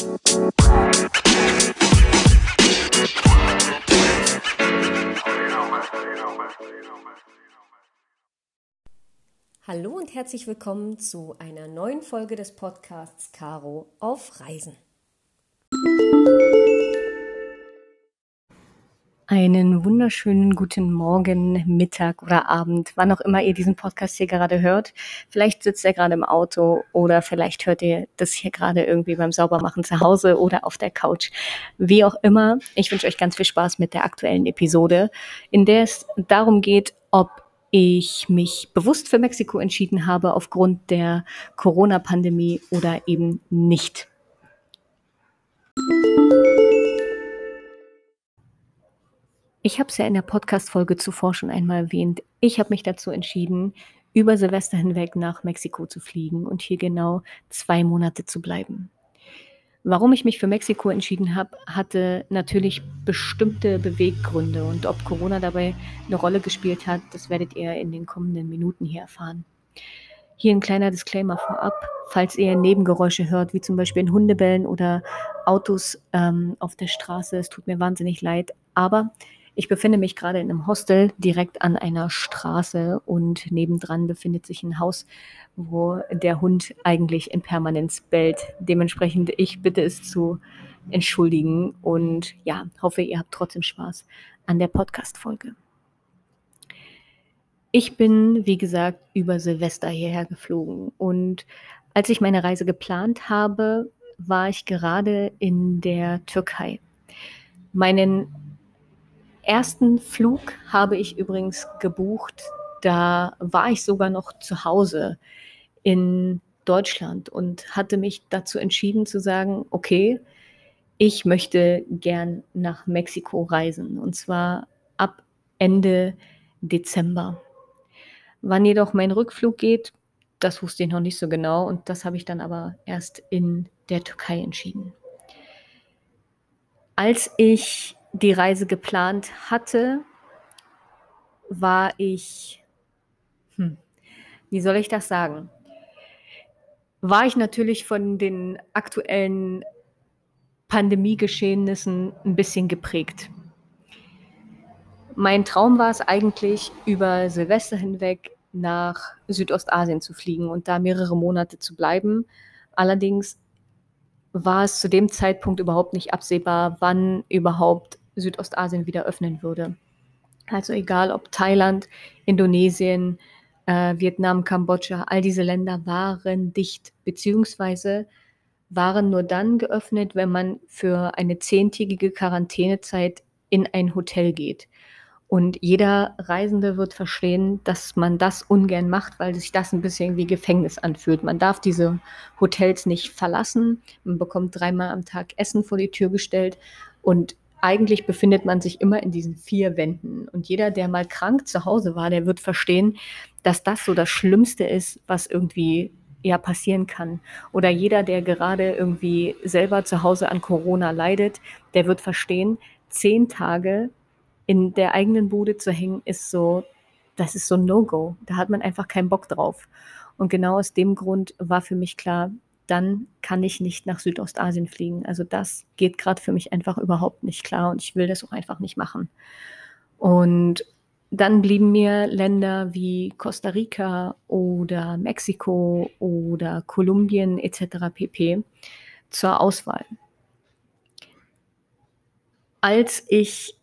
Hallo und herzlich willkommen zu einer neuen Folge des Podcasts Caro auf Reisen. Einen wunderschönen guten Morgen, Mittag oder Abend, wann auch immer ihr diesen Podcast hier gerade hört. Vielleicht sitzt ihr gerade im Auto oder vielleicht hört ihr das hier gerade irgendwie beim Saubermachen zu Hause oder auf der Couch. Wie auch immer, ich wünsche euch ganz viel Spaß mit der aktuellen Episode, in der es darum geht, ob ich mich bewusst für Mexiko entschieden habe aufgrund der Corona-Pandemie oder eben nicht. Ich habe es ja in der Podcast-Folge zuvor schon einmal erwähnt. Ich habe mich dazu entschieden, über Silvester hinweg nach Mexiko zu fliegen und hier genau zwei Monate zu bleiben. Warum ich mich für Mexiko entschieden habe, hatte natürlich bestimmte Beweggründe und ob Corona dabei eine Rolle gespielt hat, das werdet ihr in den kommenden Minuten hier erfahren. Hier ein kleiner Disclaimer vorab, falls ihr Nebengeräusche hört, wie zum Beispiel in Hundebellen oder Autos ähm, auf der Straße. Es tut mir wahnsinnig leid, aber ich befinde mich gerade in einem Hostel direkt an einer Straße und nebendran befindet sich ein Haus, wo der Hund eigentlich in Permanenz bellt. Dementsprechend, ich bitte es zu entschuldigen und ja, hoffe, ihr habt trotzdem Spaß an der Podcast-Folge. Ich bin, wie gesagt, über Silvester hierher geflogen und als ich meine Reise geplant habe, war ich gerade in der Türkei. Meinen ersten Flug habe ich übrigens gebucht. Da war ich sogar noch zu Hause in Deutschland und hatte mich dazu entschieden zu sagen, okay, ich möchte gern nach Mexiko reisen und zwar ab Ende Dezember. Wann jedoch mein Rückflug geht, das wusste ich noch nicht so genau und das habe ich dann aber erst in der Türkei entschieden. Als ich die Reise geplant hatte, war ich, hm, wie soll ich das sagen? War ich natürlich von den aktuellen Pandemiegeschehnissen ein bisschen geprägt. Mein Traum war es eigentlich, über Silvester hinweg nach Südostasien zu fliegen und da mehrere Monate zu bleiben. Allerdings war es zu dem Zeitpunkt überhaupt nicht absehbar, wann überhaupt Südostasien wieder öffnen würde. Also egal ob Thailand, Indonesien, äh, Vietnam, Kambodscha, all diese Länder waren dicht, beziehungsweise waren nur dann geöffnet, wenn man für eine zehntägige Quarantänezeit in ein Hotel geht. Und jeder Reisende wird verstehen, dass man das ungern macht, weil sich das ein bisschen wie Gefängnis anfühlt. Man darf diese Hotels nicht verlassen. Man bekommt dreimal am Tag Essen vor die Tür gestellt. Und eigentlich befindet man sich immer in diesen vier Wänden. Und jeder, der mal krank zu Hause war, der wird verstehen, dass das so das Schlimmste ist, was irgendwie ja passieren kann. Oder jeder, der gerade irgendwie selber zu Hause an Corona leidet, der wird verstehen, zehn Tage in der eigenen Bude zu hängen, ist so, das ist so ein No-Go. Da hat man einfach keinen Bock drauf. Und genau aus dem Grund war für mich klar, dann kann ich nicht nach Südostasien fliegen. Also das geht gerade für mich einfach überhaupt nicht klar und ich will das auch einfach nicht machen. Und dann blieben mir Länder wie Costa Rica oder Mexiko oder Kolumbien etc. pp. zur Auswahl. Als ich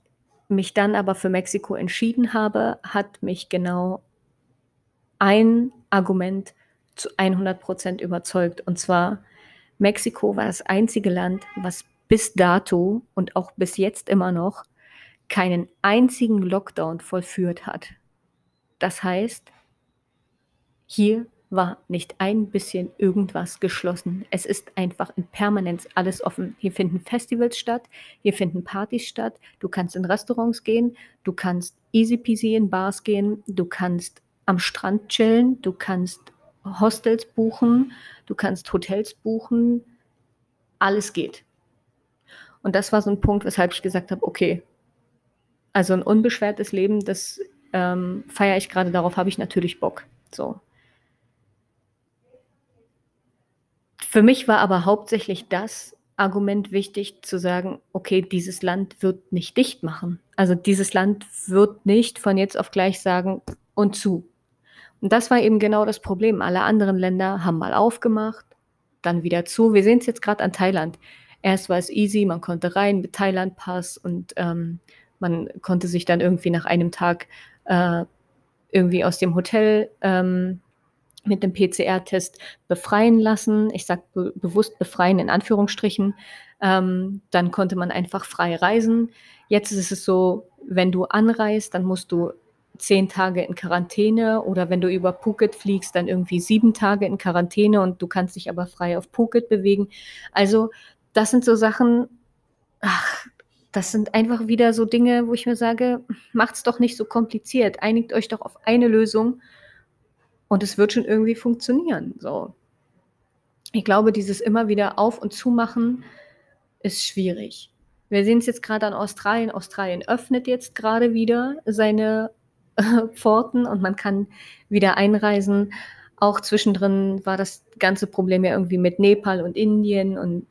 mich dann aber für Mexiko entschieden habe, hat mich genau ein Argument zu 100 Prozent überzeugt. Und zwar, Mexiko war das einzige Land, was bis dato und auch bis jetzt immer noch keinen einzigen Lockdown vollführt hat. Das heißt, hier war nicht ein bisschen irgendwas geschlossen. Es ist einfach in Permanenz alles offen. Hier finden Festivals statt, hier finden Partys statt. Du kannst in Restaurants gehen, du kannst easy peasy in Bars gehen, du kannst am Strand chillen, du kannst Hostels buchen, du kannst Hotels buchen, alles geht. Und das war so ein Punkt, weshalb ich gesagt habe, okay, also ein unbeschwertes Leben, das ähm, feiere ich gerade, darauf habe ich natürlich Bock. So. Für mich war aber hauptsächlich das Argument wichtig zu sagen, okay, dieses Land wird nicht dicht machen. Also dieses Land wird nicht von jetzt auf gleich sagen und zu. Und das war eben genau das Problem. Alle anderen Länder haben mal aufgemacht, dann wieder zu. Wir sehen es jetzt gerade an Thailand. Erst war es easy, man konnte rein mit Thailand-Pass und ähm, man konnte sich dann irgendwie nach einem Tag äh, irgendwie aus dem Hotel ähm, mit dem PCR-Test befreien lassen. Ich sage be bewusst befreien in Anführungsstrichen. Ähm, dann konnte man einfach frei reisen. Jetzt ist es so, wenn du anreist, dann musst du zehn Tage in Quarantäne oder wenn du über Phuket fliegst, dann irgendwie sieben Tage in Quarantäne und du kannst dich aber frei auf Phuket bewegen. Also das sind so Sachen, ach, das sind einfach wieder so Dinge, wo ich mir sage, macht's doch nicht so kompliziert, einigt euch doch auf eine Lösung und es wird schon irgendwie funktionieren. So. Ich glaube, dieses immer wieder auf und zu machen ist schwierig. Wir sehen es jetzt gerade an Australien. Australien öffnet jetzt gerade wieder seine Pforten und man kann wieder einreisen. Auch zwischendrin war das ganze Problem ja irgendwie mit Nepal und Indien und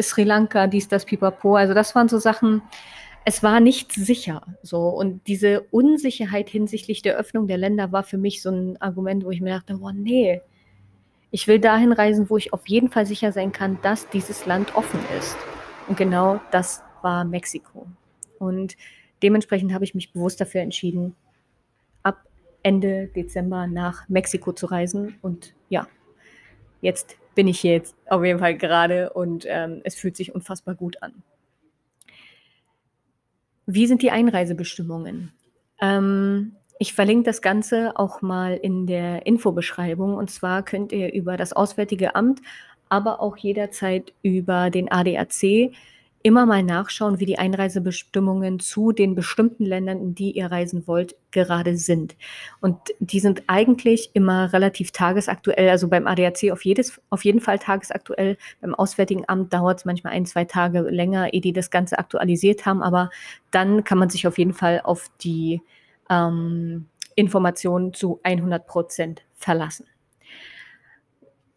Sri Lanka, dies, das, pipapo. Also das waren so Sachen, es war nicht sicher. So. Und diese Unsicherheit hinsichtlich der Öffnung der Länder war für mich so ein Argument, wo ich mir dachte, oh nee, ich will dahin reisen, wo ich auf jeden Fall sicher sein kann, dass dieses Land offen ist. Und genau das war Mexiko. Und dementsprechend habe ich mich bewusst dafür entschieden, Ende Dezember nach Mexiko zu reisen. Und ja, jetzt bin ich hier jetzt auf jeden Fall gerade und ähm, es fühlt sich unfassbar gut an. Wie sind die Einreisebestimmungen? Ähm, ich verlinke das Ganze auch mal in der Infobeschreibung. Und zwar könnt ihr über das Auswärtige Amt, aber auch jederzeit über den ADAC immer mal nachschauen, wie die Einreisebestimmungen zu den bestimmten Ländern, in die ihr reisen wollt, gerade sind. Und die sind eigentlich immer relativ tagesaktuell. Also beim ADAC auf, jedes, auf jeden Fall tagesaktuell. Beim Auswärtigen Amt dauert es manchmal ein, zwei Tage länger, ehe die das Ganze aktualisiert haben. Aber dann kann man sich auf jeden Fall auf die ähm, Informationen zu 100 Prozent verlassen.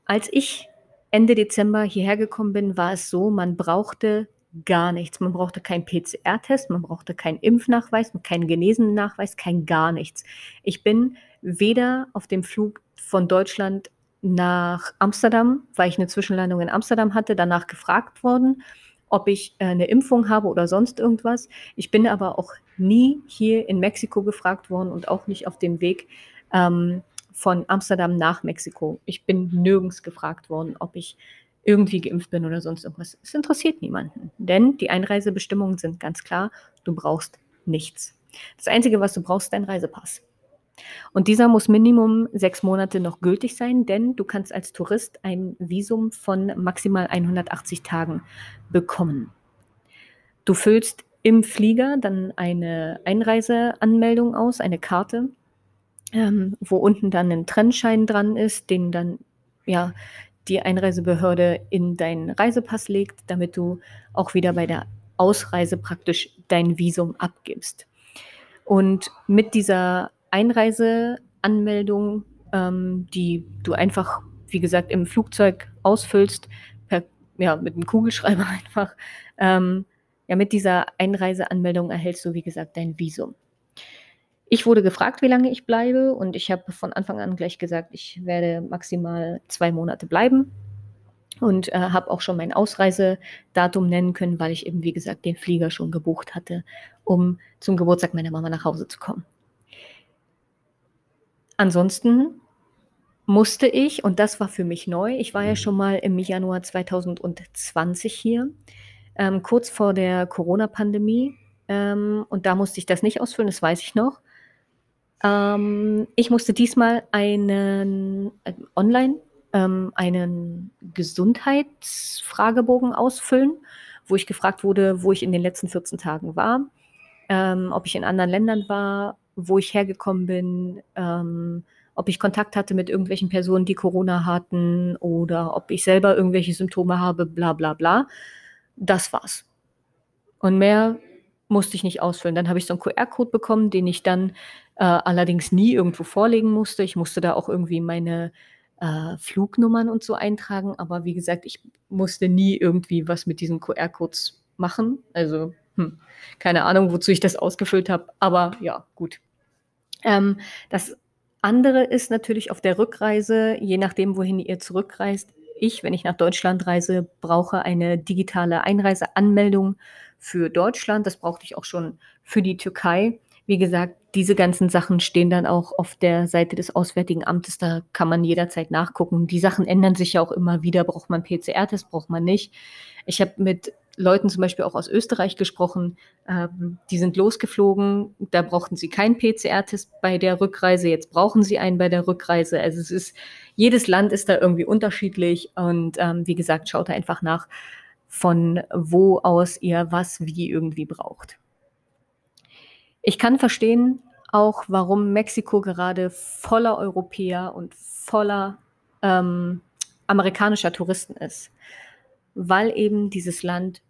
Als ich Ende Dezember hierher gekommen bin, war es so, man brauchte gar nichts. Man brauchte keinen PCR-Test, man brauchte keinen Impfnachweis, keinen Genesenen-Nachweis, kein gar nichts. Ich bin weder auf dem Flug von Deutschland nach Amsterdam, weil ich eine Zwischenlandung in Amsterdam hatte, danach gefragt worden, ob ich äh, eine Impfung habe oder sonst irgendwas. Ich bin aber auch nie hier in Mexiko gefragt worden und auch nicht auf dem Weg ähm, von Amsterdam nach Mexiko. Ich bin nirgends gefragt worden, ob ich irgendwie geimpft bin oder sonst irgendwas. Es interessiert niemanden, denn die Einreisebestimmungen sind ganz klar, du brauchst nichts. Das Einzige, was du brauchst, ist dein Reisepass. Und dieser muss Minimum sechs Monate noch gültig sein, denn du kannst als Tourist ein Visum von maximal 180 Tagen bekommen. Du füllst im Flieger dann eine Einreiseanmeldung aus, eine Karte, ähm, wo unten dann ein Trennschein dran ist, den dann ja die Einreisebehörde in deinen Reisepass legt, damit du auch wieder bei der Ausreise praktisch dein Visum abgibst. Und mit dieser Einreiseanmeldung, ähm, die du einfach, wie gesagt, im Flugzeug ausfüllst, per, ja, mit einem Kugelschreiber einfach, ähm, ja, mit dieser Einreiseanmeldung erhältst du, wie gesagt, dein Visum. Ich wurde gefragt, wie lange ich bleibe und ich habe von Anfang an gleich gesagt, ich werde maximal zwei Monate bleiben und äh, habe auch schon mein Ausreisedatum nennen können, weil ich eben, wie gesagt, den Flieger schon gebucht hatte, um zum Geburtstag meiner Mama nach Hause zu kommen. Ansonsten musste ich, und das war für mich neu, ich war ja schon mal im Januar 2020 hier, ähm, kurz vor der Corona-Pandemie, ähm, und da musste ich das nicht ausfüllen, das weiß ich noch. Ähm, ich musste diesmal einen äh, online ähm, einen Gesundheitsfragebogen ausfüllen, wo ich gefragt wurde, wo ich in den letzten 14 Tagen war, ähm, ob ich in anderen Ländern war, wo ich hergekommen bin, ähm, ob ich Kontakt hatte mit irgendwelchen Personen, die Corona hatten oder ob ich selber irgendwelche Symptome habe, bla bla bla. Das war's. Und mehr musste ich nicht ausfüllen. Dann habe ich so einen QR-Code bekommen, den ich dann äh, allerdings nie irgendwo vorlegen musste. Ich musste da auch irgendwie meine äh, Flugnummern und so eintragen. Aber wie gesagt, ich musste nie irgendwie was mit diesen QR-Codes machen. Also hm, keine Ahnung, wozu ich das ausgefüllt habe. Aber ja, gut. Ähm, das andere ist natürlich auf der Rückreise, je nachdem, wohin ihr zurückreist. Ich, wenn ich nach Deutschland reise, brauche eine digitale Einreiseanmeldung für Deutschland. Das brauchte ich auch schon für die Türkei. Wie gesagt, diese ganzen Sachen stehen dann auch auf der Seite des Auswärtigen Amtes. Da kann man jederzeit nachgucken. Die Sachen ändern sich ja auch immer wieder. Braucht man PCR-Test, braucht man nicht. Ich habe mit Leuten zum Beispiel auch aus Österreich gesprochen, ähm, die sind losgeflogen, da brauchten sie keinen PCR-Test bei der Rückreise, jetzt brauchen sie einen bei der Rückreise. Also es ist, jedes Land ist da irgendwie unterschiedlich und ähm, wie gesagt, schaut da einfach nach, von wo aus ihr was wie irgendwie braucht. Ich kann verstehen auch, warum Mexiko gerade voller Europäer und voller ähm, amerikanischer Touristen ist weil eben dieses Land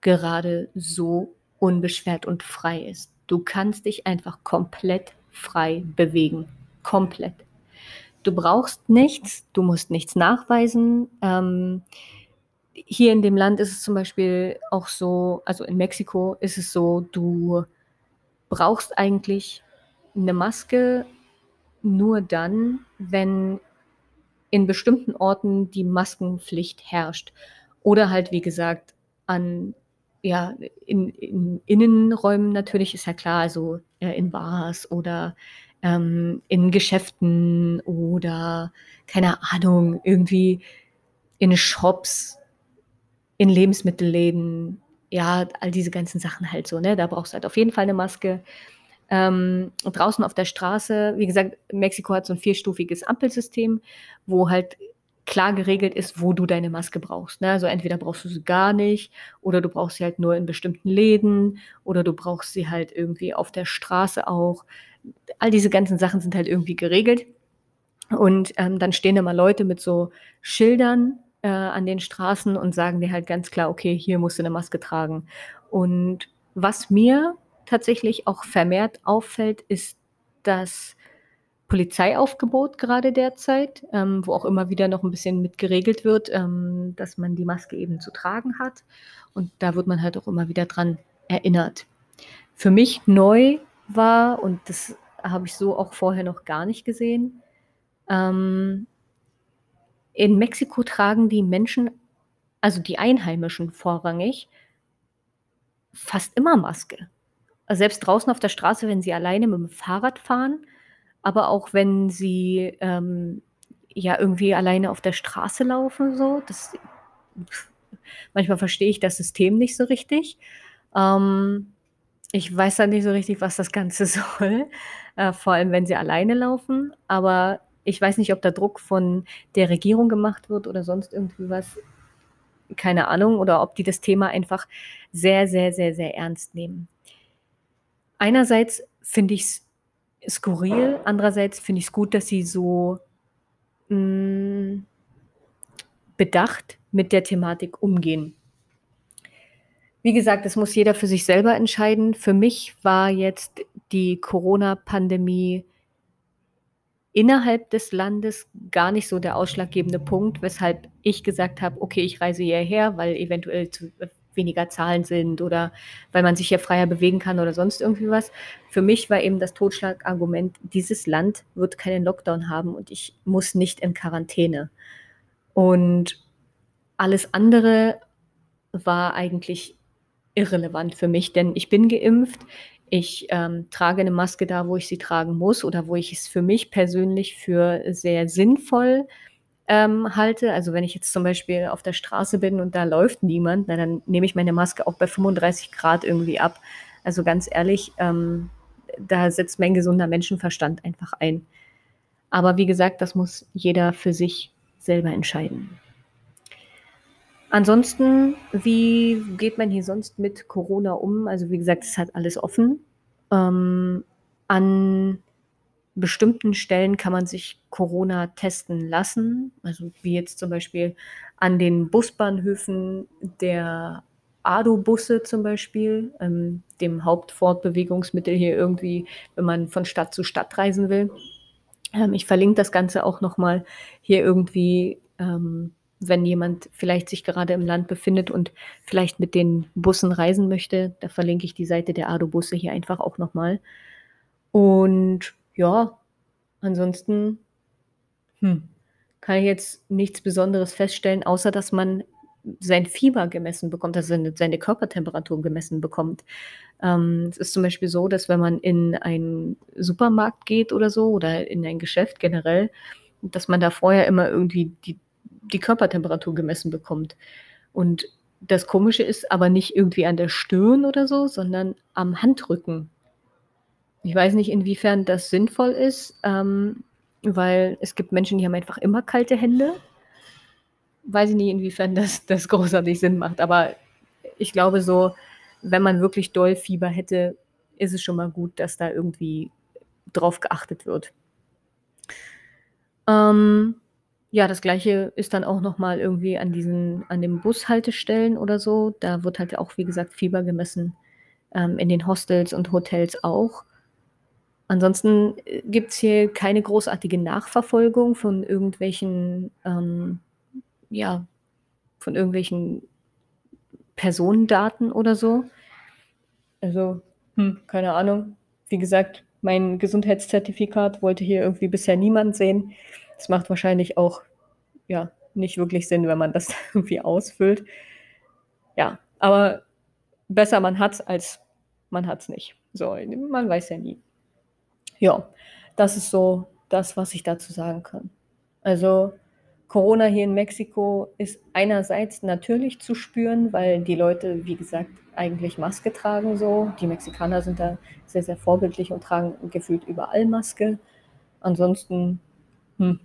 gerade so unbeschwert und frei ist. Du kannst dich einfach komplett frei bewegen. Komplett. Du brauchst nichts, du musst nichts nachweisen. Ähm, hier in dem Land ist es zum Beispiel auch so, also in Mexiko ist es so, du brauchst eigentlich eine Maske nur dann, wenn in bestimmten Orten die Maskenpflicht herrscht. Oder halt, wie gesagt, an ja, in, in Innenräumen natürlich ist ja klar, also äh, in Bars oder ähm, in Geschäften oder keine Ahnung, irgendwie in Shops, in Lebensmittelläden, ja, all diese ganzen Sachen halt so, ne? Da brauchst du halt auf jeden Fall eine Maske. Ähm, draußen auf der Straße, wie gesagt, Mexiko hat so ein vierstufiges Ampelsystem, wo halt klar geregelt ist, wo du deine Maske brauchst. Ne? Also entweder brauchst du sie gar nicht oder du brauchst sie halt nur in bestimmten Läden oder du brauchst sie halt irgendwie auf der Straße auch. All diese ganzen Sachen sind halt irgendwie geregelt. Und ähm, dann stehen immer Leute mit so Schildern äh, an den Straßen und sagen dir halt ganz klar, okay, hier musst du eine Maske tragen. Und was mir tatsächlich auch vermehrt auffällt, ist, dass Polizeiaufgebot gerade derzeit, ähm, wo auch immer wieder noch ein bisschen mit geregelt wird, ähm, dass man die Maske eben zu tragen hat. Und da wird man halt auch immer wieder dran erinnert. Für mich neu war, und das habe ich so auch vorher noch gar nicht gesehen, ähm, in Mexiko tragen die Menschen, also die Einheimischen vorrangig, fast immer Maske. Also selbst draußen auf der Straße, wenn sie alleine mit dem Fahrrad fahren, aber auch wenn sie ähm, ja irgendwie alleine auf der Straße laufen, so, das manchmal verstehe ich das System nicht so richtig. Ähm, ich weiß dann nicht so richtig, was das Ganze soll, äh, vor allem wenn sie alleine laufen. Aber ich weiß nicht, ob da Druck von der Regierung gemacht wird oder sonst irgendwie was. Keine Ahnung. Oder ob die das Thema einfach sehr, sehr, sehr, sehr ernst nehmen. Einerseits finde ich es skurril. Andererseits finde ich es gut, dass sie so mh, mm, bedacht mit der Thematik umgehen. Wie gesagt, das muss jeder für sich selber entscheiden. Für mich war jetzt die Corona-Pandemie innerhalb des Landes gar nicht so der ausschlaggebende Punkt, weshalb ich gesagt habe, okay, ich reise hierher, weil eventuell zu, weniger Zahlen sind oder weil man sich hier freier bewegen kann oder sonst irgendwie was. Für mich war eben das Totschlagargument, dieses Land wird keinen Lockdown haben und ich muss nicht in Quarantäne. Und alles andere war eigentlich irrelevant für mich, denn ich bin geimpft. Ich ähm, trage eine Maske da, wo ich sie tragen muss oder wo ich es für mich persönlich für sehr sinnvoll ähm, halte. Also wenn ich jetzt zum Beispiel auf der Straße bin und da läuft niemand, na, dann nehme ich meine Maske auch bei 35 Grad irgendwie ab. Also ganz ehrlich, ähm, da setzt mein gesunder Menschenverstand einfach ein. Aber wie gesagt, das muss jeder für sich selber entscheiden. Ansonsten, wie geht man hier sonst mit Corona um? Also wie gesagt, es hat alles offen. Ähm, an bestimmten Stellen kann man sich Corona testen lassen, also wie jetzt zum Beispiel an den Busbahnhöfen der ADO-Busse zum Beispiel, ähm, dem Hauptfortbewegungsmittel hier irgendwie, wenn man von Stadt zu Stadt reisen will. Ähm, ich verlinke das Ganze auch nochmal hier irgendwie, ähm, wenn jemand vielleicht sich gerade im Land befindet und vielleicht mit den Bussen reisen möchte. Da verlinke ich die Seite der Ado-Busse hier einfach auch nochmal. Und ja, ansonsten hm, kann ich jetzt nichts Besonderes feststellen, außer dass man sein Fieber gemessen bekommt, also seine, seine Körpertemperatur gemessen bekommt. Ähm, es ist zum Beispiel so, dass wenn man in einen Supermarkt geht oder so oder in ein Geschäft generell, dass man da vorher immer irgendwie die, die Körpertemperatur gemessen bekommt. Und das Komische ist aber nicht irgendwie an der Stirn oder so, sondern am Handrücken. Ich weiß nicht, inwiefern das sinnvoll ist, ähm, weil es gibt Menschen, die haben einfach immer kalte Hände weiß ich nicht, inwiefern das, das großartig Sinn macht. Aber ich glaube so, wenn man wirklich doll Fieber hätte, ist es schon mal gut, dass da irgendwie drauf geachtet wird. Ähm, ja, das gleiche ist dann auch nochmal irgendwie an diesen, an den Bushaltestellen oder so. Da wird halt auch, wie gesagt, Fieber gemessen. Ähm, in den Hostels und Hotels auch. Ansonsten äh, gibt es hier keine großartige Nachverfolgung von irgendwelchen ähm, ja, von irgendwelchen Personendaten oder so. Also, hm, keine Ahnung. Wie gesagt, mein Gesundheitszertifikat wollte hier irgendwie bisher niemand sehen. Das macht wahrscheinlich auch ja nicht wirklich Sinn, wenn man das irgendwie ausfüllt. Ja, aber besser man hat's als man hat's nicht. So, man weiß ja nie. Ja, das ist so das, was ich dazu sagen kann. Also Corona hier in Mexiko ist einerseits natürlich zu spüren, weil die Leute, wie gesagt, eigentlich Maske tragen so. Die Mexikaner sind da sehr, sehr vorbildlich und tragen gefühlt überall Maske. Ansonsten hm,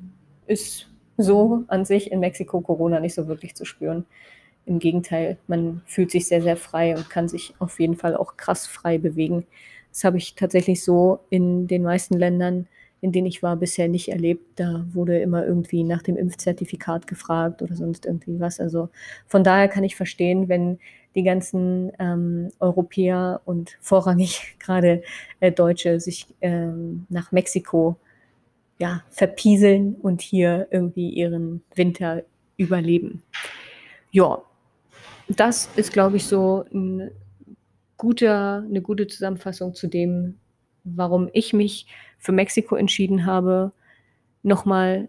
ist so an sich in Mexiko Corona nicht so wirklich zu spüren. Im Gegenteil, man fühlt sich sehr, sehr frei und kann sich auf jeden Fall auch krass frei bewegen. Das habe ich tatsächlich so in den meisten Ländern in denen ich war, bisher nicht erlebt. Da wurde immer irgendwie nach dem Impfzertifikat gefragt oder sonst irgendwie was. Also von daher kann ich verstehen, wenn die ganzen ähm, Europäer und vorrangig gerade äh, Deutsche sich ähm, nach Mexiko ja, verpieseln und hier irgendwie ihren Winter überleben. Ja, das ist, glaube ich, so ein guter, eine gute Zusammenfassung zu dem, warum ich mich für Mexiko entschieden habe. Nochmal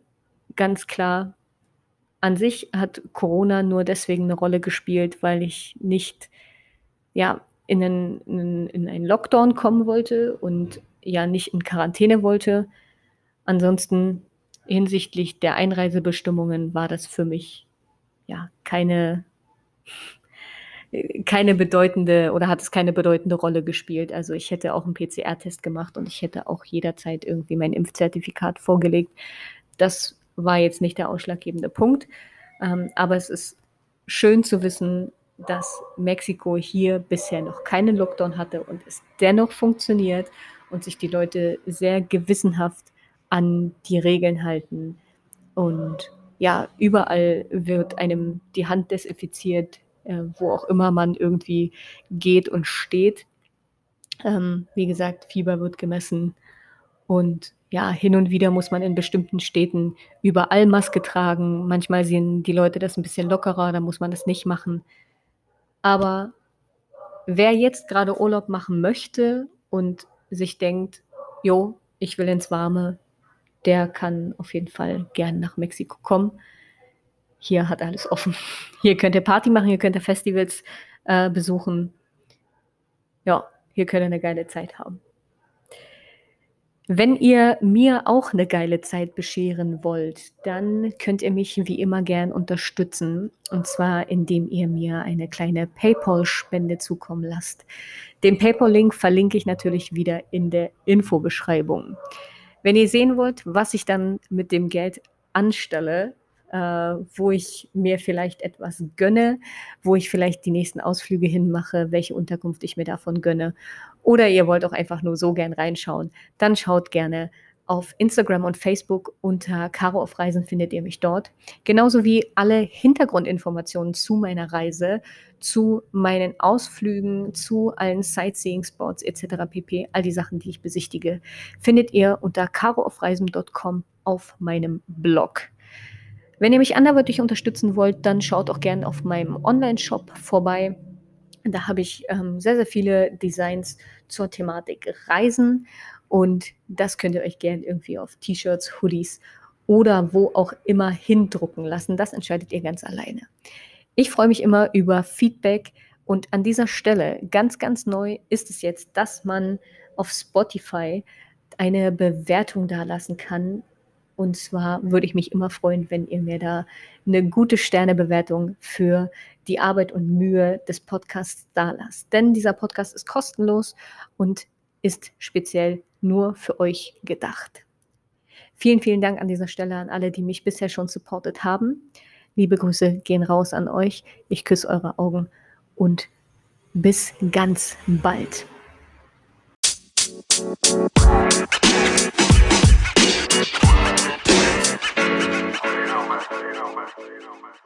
ganz klar, an sich hat Corona nur deswegen eine Rolle gespielt, weil ich nicht ja, in, einen, in, in einen Lockdown kommen wollte und ja nicht in Quarantäne wollte. Ansonsten hinsichtlich der Einreisebestimmungen war das für mich ja keine keine bedeutende oder hat es keine bedeutende Rolle gespielt. Also ich hätte auch einen PCR-Test gemacht und ich hätte auch jederzeit irgendwie mein Impfzertifikat vorgelegt. Das war jetzt nicht der ausschlaggebende Punkt. Ähm, aber es ist schön zu wissen, dass Mexiko hier bisher noch keinen Lockdown hatte und es dennoch funktioniert und sich die Leute sehr gewissenhaft an die Regeln halten. Und ja, überall wird einem die Hand desinfiziert, äh, wo auch immer man irgendwie geht und steht. Ähm, wie gesagt, Fieber wird gemessen und ja, hin und wieder muss man in bestimmten Städten überall Maske tragen. Manchmal sehen die Leute das ein bisschen lockerer, da muss man das nicht machen. Aber wer jetzt gerade Urlaub machen möchte und sich denkt, jo, ich will ins Warme, der kann auf jeden Fall gern nach Mexiko kommen hier hat alles offen. Hier könnt ihr Party machen, hier könnt ihr Festivals äh, besuchen. Ja, hier könnt ihr eine geile Zeit haben. Wenn ihr mir auch eine geile Zeit bescheren wollt, dann könnt ihr mich wie immer gern unterstützen. Und zwar, indem ihr mir eine kleine PayPal-Spende zukommen lasst. Den PayPal-Link verlinke ich natürlich wieder in der Infobeschreibung. Wenn ihr sehen wollt, was ich dann mit dem Geld anstelle, äh, wo ich mir vielleicht etwas gönne, wo ich vielleicht die nächsten Ausflüge hinmache, welche Unterkunft ich mir davon gönne. Oder ihr wollt auch einfach nur so gern reinschauen, dann schaut gerne Auf Instagram und Facebook unter Caro auf Reisen findet ihr mich dort. Genauso wie alle Hintergrundinformationen zu meiner Reise, zu meinen Ausflügen, zu allen Sightseeing-Spots etc. pp. All die Sachen, die ich besichtige, findet ihr unter caroaufreisen.com auf meinem Blog. Wenn ihr mich anderweitig unterstützen wollt, dann schaut auch gerne auf meinem Online-Shop vorbei. Da habe ich ähm, sehr, sehr viele Designs zur Thematik Reisen und das könnt ihr euch gerne irgendwie auf T-Shirts, Hoodies oder wo auch immer hindrucken lassen. Das entscheidet ihr ganz alleine. Ich freue mich immer über Feedback und an dieser Stelle ganz, ganz neu ist es jetzt, dass man auf Spotify eine Bewertung dalassen kann. Und zwar würde ich mich immer freuen, wenn ihr mir da eine gute Sternebewertung für die Arbeit und Mühe des Podcasts dalasst. Denn dieser Podcast ist kostenlos und ist speziell nur für euch gedacht. Vielen, vielen Dank an dieser Stelle an alle, die mich bisher schon supportet haben. Liebe Grüße gehen raus an euch. Ich küsse eure Augen und bis ganz bald. You know, man.